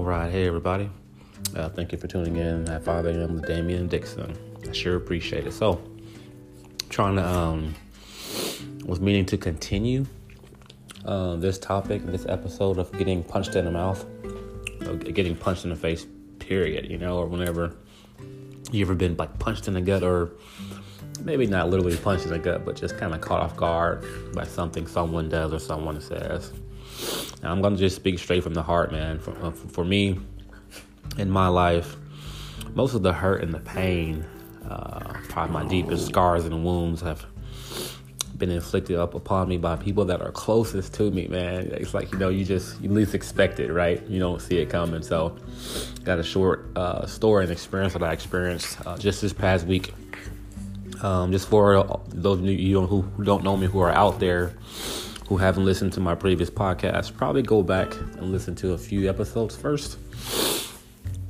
All right, hey everybody. Uh, thank you for tuning in at 5 a.m. with Damien Dixon. I sure appreciate it. So, trying to um, was meaning to continue uh, this topic, this episode of getting punched in the mouth, getting punched in the face. Period. You know, or whenever you ever been like punched in the gut, or maybe not literally punched in the gut, but just kind of caught off guard by something someone does or someone says. I'm gonna just speak straight from the heart, man. For, uh, for me, in my life, most of the hurt and the pain, uh, probably my deepest scars and wounds, have been inflicted up upon me by people that are closest to me, man. It's like, you know, you just, you least expect it, right? You don't see it coming. So, got a short uh, story and experience that I experienced uh, just this past week. Um, just for those of you who don't know me who are out there who haven't listened to my previous podcast, probably go back and listen to a few episodes first.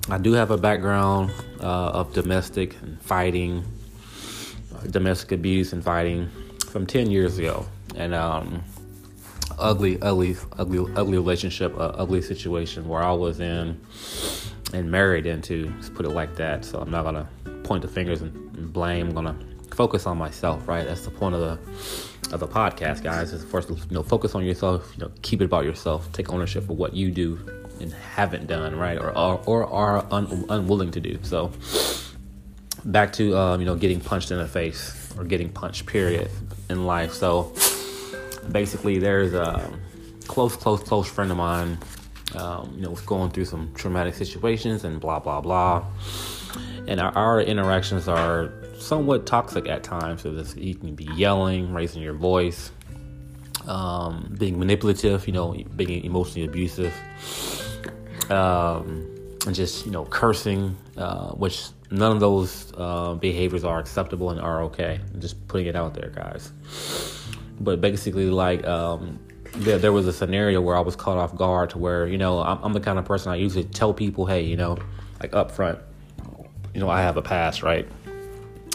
I do have a background uh, of domestic and fighting, domestic abuse and fighting from 10 years ago. And um, ugly, ugly, ugly, ugly relationship, uh, ugly situation where I was in and married into, let's put it like that. So I'm not to point the fingers and blame. I'm to focus on myself, right? That's the point of the of the podcast, guys, is first, you know, focus on yourself. You know, keep it about yourself. Take ownership of what you do and haven't done, right, or or, or are un, unwilling to do. So, back to um, you know, getting punched in the face or getting punched, period, in life. So, basically, there's a close, close, close friend of mine. Um, you know, was going through some traumatic situations and blah blah blah. And our, our interactions are somewhat toxic at times. So this, you can be yelling, raising your voice, um, being manipulative, you know, being emotionally abusive, um, and just you know cursing, uh, which none of those uh, behaviors are acceptable and are okay. I'm just putting it out there, guys. But basically, like um, there, there was a scenario where I was caught off guard to where you know I'm, I'm the kind of person I usually tell people, hey, you know, like up front, you know, I have a past, right?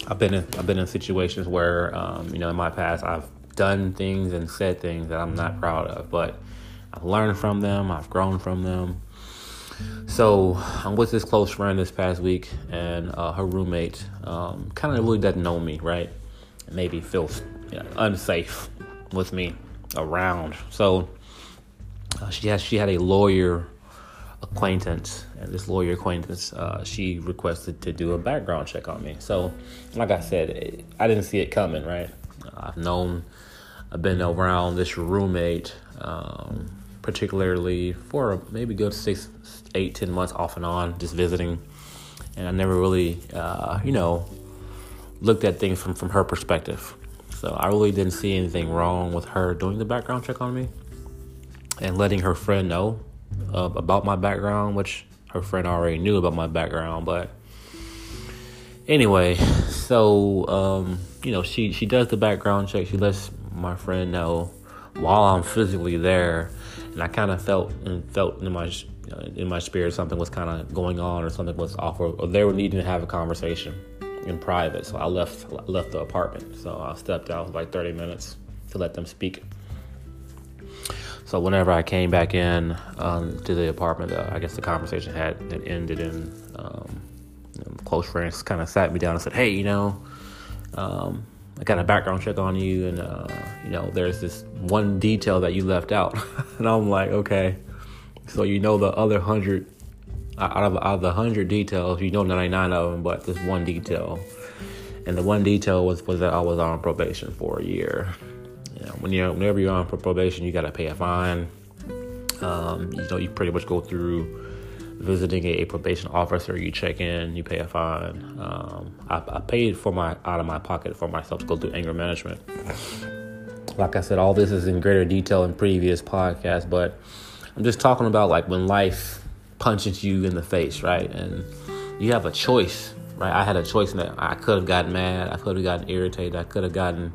I've been in I've been in situations where um, you know in my past I've done things and said things that I'm not proud of, but I've learned from them. I've grown from them. So I'm with this close friend this past week, and uh, her roommate um, kind of really doesn't know me, right? Maybe feels you know, unsafe with me around. So uh, she has she had a lawyer acquaintance, and this lawyer acquaintance, uh, she requested to do a background check on me. So, like I said, I didn't see it coming. Right? I've known, I've been around this roommate, um, particularly for maybe good six, eight, ten months off and on, just visiting, and I never really, uh, you know, looked at things from from her perspective. So I really didn't see anything wrong with her doing the background check on me and letting her friend know uh, about my background, which her friend already knew about my background. But anyway, so um, you know, she she does the background check. She lets my friend know while I'm physically there, and I kind of felt and felt in my in my spirit something was kind of going on or something was off, or, or they were needing to have a conversation in private. So I left left the apartment. So I stepped out for like 30 minutes to let them speak. So whenever I came back in um, to the apartment, uh, I guess the conversation had, had ended, and um, you know, close friends kind of sat me down and said, "Hey, you know, um, I got a background check on you, and uh, you know, there's this one detail that you left out." and I'm like, "Okay, so you know the other hundred out of out of the hundred details, you know 99 of them, but this one detail." And the one detail was was that I was on probation for a year. You know, when you're whenever you're on probation, you got to pay a fine. Um, you know, you pretty much go through visiting a, probation officer. You check in, you pay a fine. Um, I, I, paid for my out of my pocket for myself to go through anger management. Like I said, all this is in greater detail in previous podcasts, but I'm just talking about like when life punches you in the face, right? And you have a choice, right? I had a choice that I could have gotten mad, I could have gotten irritated, I could have gotten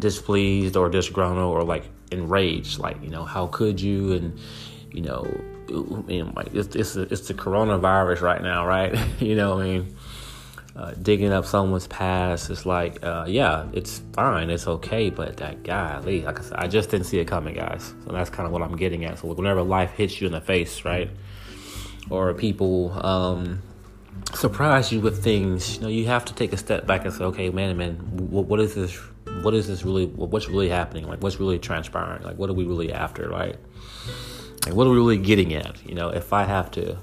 displeased or disgruntled or like enraged. Like, you know, how could you? And, you know, like it's, it's, it's the coronavirus right now, right? you know, I mean, uh, digging up someone's past is like, uh, yeah, it's fine, it's okay, but that guy, like I said, I just didn't see it coming, guys. So that's kind of what I'm getting at. So whenever life hits you in the face, right? or people um, surprise you with things, you know, you have to take a step back and say, okay, man, man, what, what is this? What is this really? What's really happening? Like, what's really transpiring? Like, what are we really after? Right? Like, what are we really getting at? You know, if I have to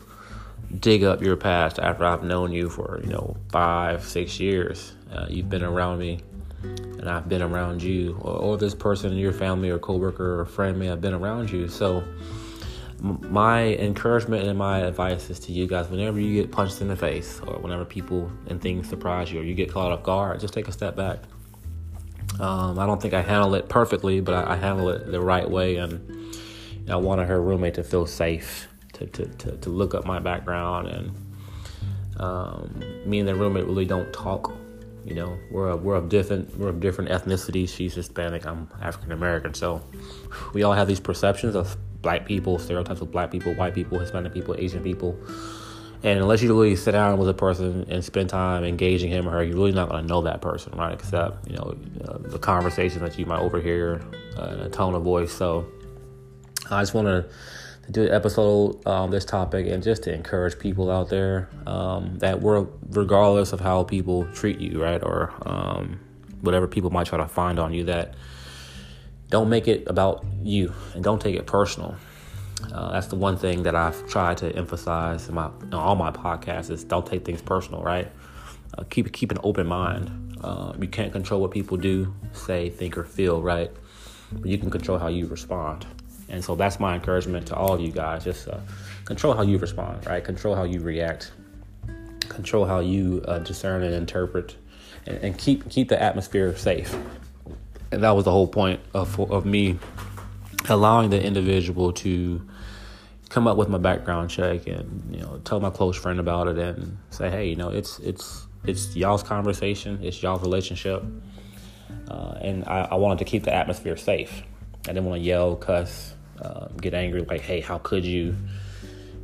dig up your past after I've known you for you know five, six years, uh, you've been around me, and I've been around you, or, or this person in your family or coworker or friend may have been around you. So my encouragement and my advice is to you guys whenever you get punched in the face or whenever people and things surprise you or you get caught off guard just take a step back um, i don't think i handle it perfectly but i, I handle it the right way and i wanted her roommate to feel safe to, to, to, to look up my background and um, me and the roommate really don't talk you know we're we're of different we're of different ethnicities she's hispanic i'm african american so we all have these perceptions of black people, stereotypes of black people, white people, Hispanic people, Asian people. And unless you really sit down with a person and spend time engaging him or her, you're really not going to know that person, right? Except, you know, uh, the conversation that you might overhear, uh, a tone of voice. So I just want to do an episode on um, this topic and just to encourage people out there um, that we're, regardless of how people treat you, right? Or um, whatever people might try to find on you, that don't make it about you and don't take it personal. Uh, that's the one thing that I've tried to emphasize in my in all my podcasts is don't take things personal, right? Uh, keep keep an open mind. Uh, you can't control what people do, say, think, or feel, right? But you can control how you respond. And so that's my encouragement to all of you guys. Just uh, control how you respond, right? Control how you react. Control how you uh, discern and interpret, and, and keep keep the atmosphere safe and that was the whole point of of me allowing the individual to come up with my background check and you know tell my close friend about it and say hey you know it's it's it's y'all's conversation it's y'all's relationship uh, and I, I, wanted to keep the atmosphere safe. I didn't want to yell cuss uh, get angry like hey how could you?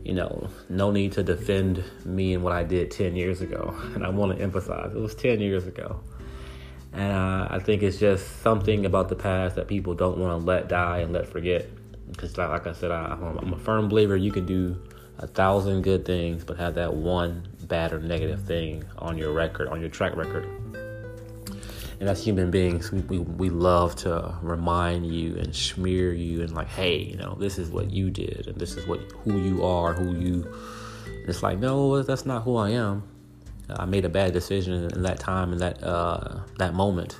You know no need to defend me and what i did 10 years ago and i want to emphasize it was 10 years ago and uh, I think it's just something about the past that people don't want to let die and let forget. Because, like, like I said, I, I'm a firm believer you can do a thousand good things, but have that one bad or negative thing on your record, on your track record. And as human beings, we, we, we love to remind you and smear you and like, hey, you know, this is what you did and this is what who you are, who you. It's like, no, that's not who I am. I made a bad decision in that time in that uh, that moment,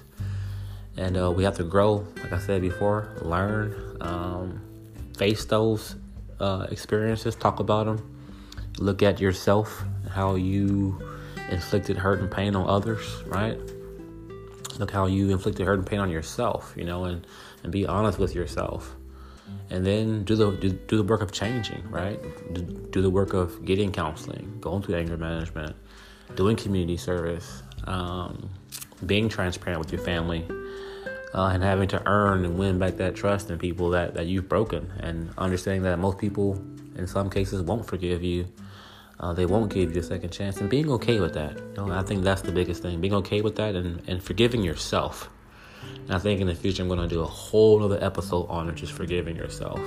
and uh, we have to grow. Like I said before, learn, um, face those uh, experiences, talk about them, look at yourself, how you inflicted hurt and pain on others, right? Look how you inflicted hurt and pain on yourself, you know, and and be honest with yourself and then do the do, do, the work of changing right do, do, the work of getting counseling going through anger management doing community service, um, being transparent with your family, uh, and having to earn and win back that trust in people that, that you've broken, and understanding that most people, in some cases, won't forgive you. Uh, they won't give you a second chance, and being okay with that. You know, I think that's the biggest thing. Being okay with that and, and forgiving yourself. And I think in the future, I'm going to do a whole other episode on just forgiving yourself.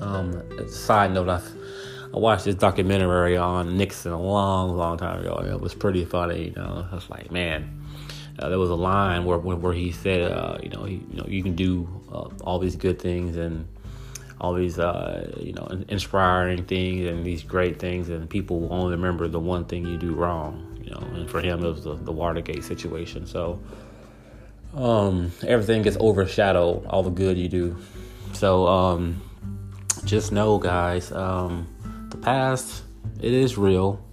Um, side note, I've I watched this documentary on Nixon a long, long time ago. It was pretty funny. You know, I was like, man, uh, there was a line where where he said, uh, you know, he, you know, you can do uh, all these good things and all these, uh, you know, inspiring things and these great things, and people will only remember the one thing you do wrong. You know, and for him, it was the, the Watergate situation. So um, everything gets overshadowed, all the good you do. So um, just know, guys. Um, past, it is real,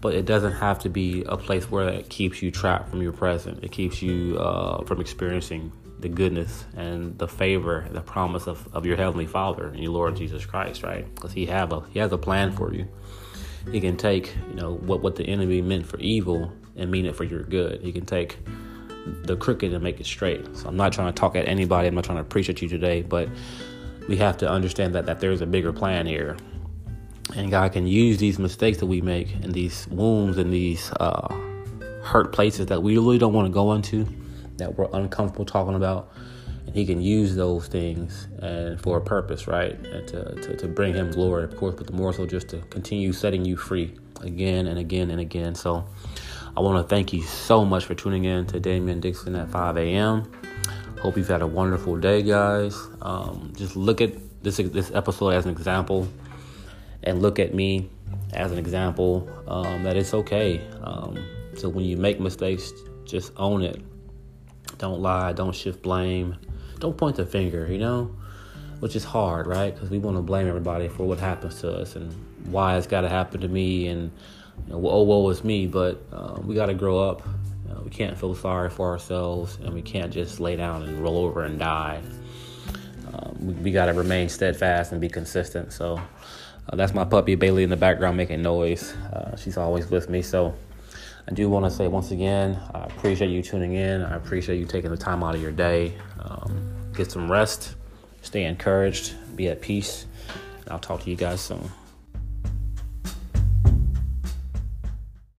but it doesn't have to be a place where it keeps you trapped from your present. It keeps you uh, from experiencing the goodness and the favor, the promise of, of your heavenly Father and your Lord Jesus Christ, right? Because He have a He has a plan for you. He can take you know what what the enemy meant for evil and mean it for your good. He can take the crooked and make it straight. So I'm not trying to talk at anybody. I'm not trying to preach at you today, but we have to understand that that there's a bigger plan here and God can use these mistakes that we make and these wounds and these uh, hurt places that we really don't want to go into, that we're uncomfortable talking about. and he can use those things and for a purpose, right? And to, to, to bring him glory, of course, but the more so just to continue setting you free again and again and again. So I want to thank you so much for tuning in to Damien Dixon at 5 a.m. Hope you've had a wonderful day, guys. Um, just look at this this episode as an example, and look at me as an example um, that it's okay. Um, so when you make mistakes, just own it. Don't lie. Don't shift blame. Don't point the finger. You know, which is hard, right? Because we want to blame everybody for what happens to us and why it's got to happen to me and you know, oh woe is me. But uh, we got to grow up. You know, we can't feel sorry for ourselves, and we can't just lay down and roll over and die. Um, we, we got to remain steadfast and be consistent. So uh, that's my puppy Bailey in the background making noise. Uh, she's always with me. So I do want to say once again, I appreciate you tuning in. I appreciate you taking the time out of your day. Um, get some rest, stay encouraged, be at peace. I'll talk to you guys soon.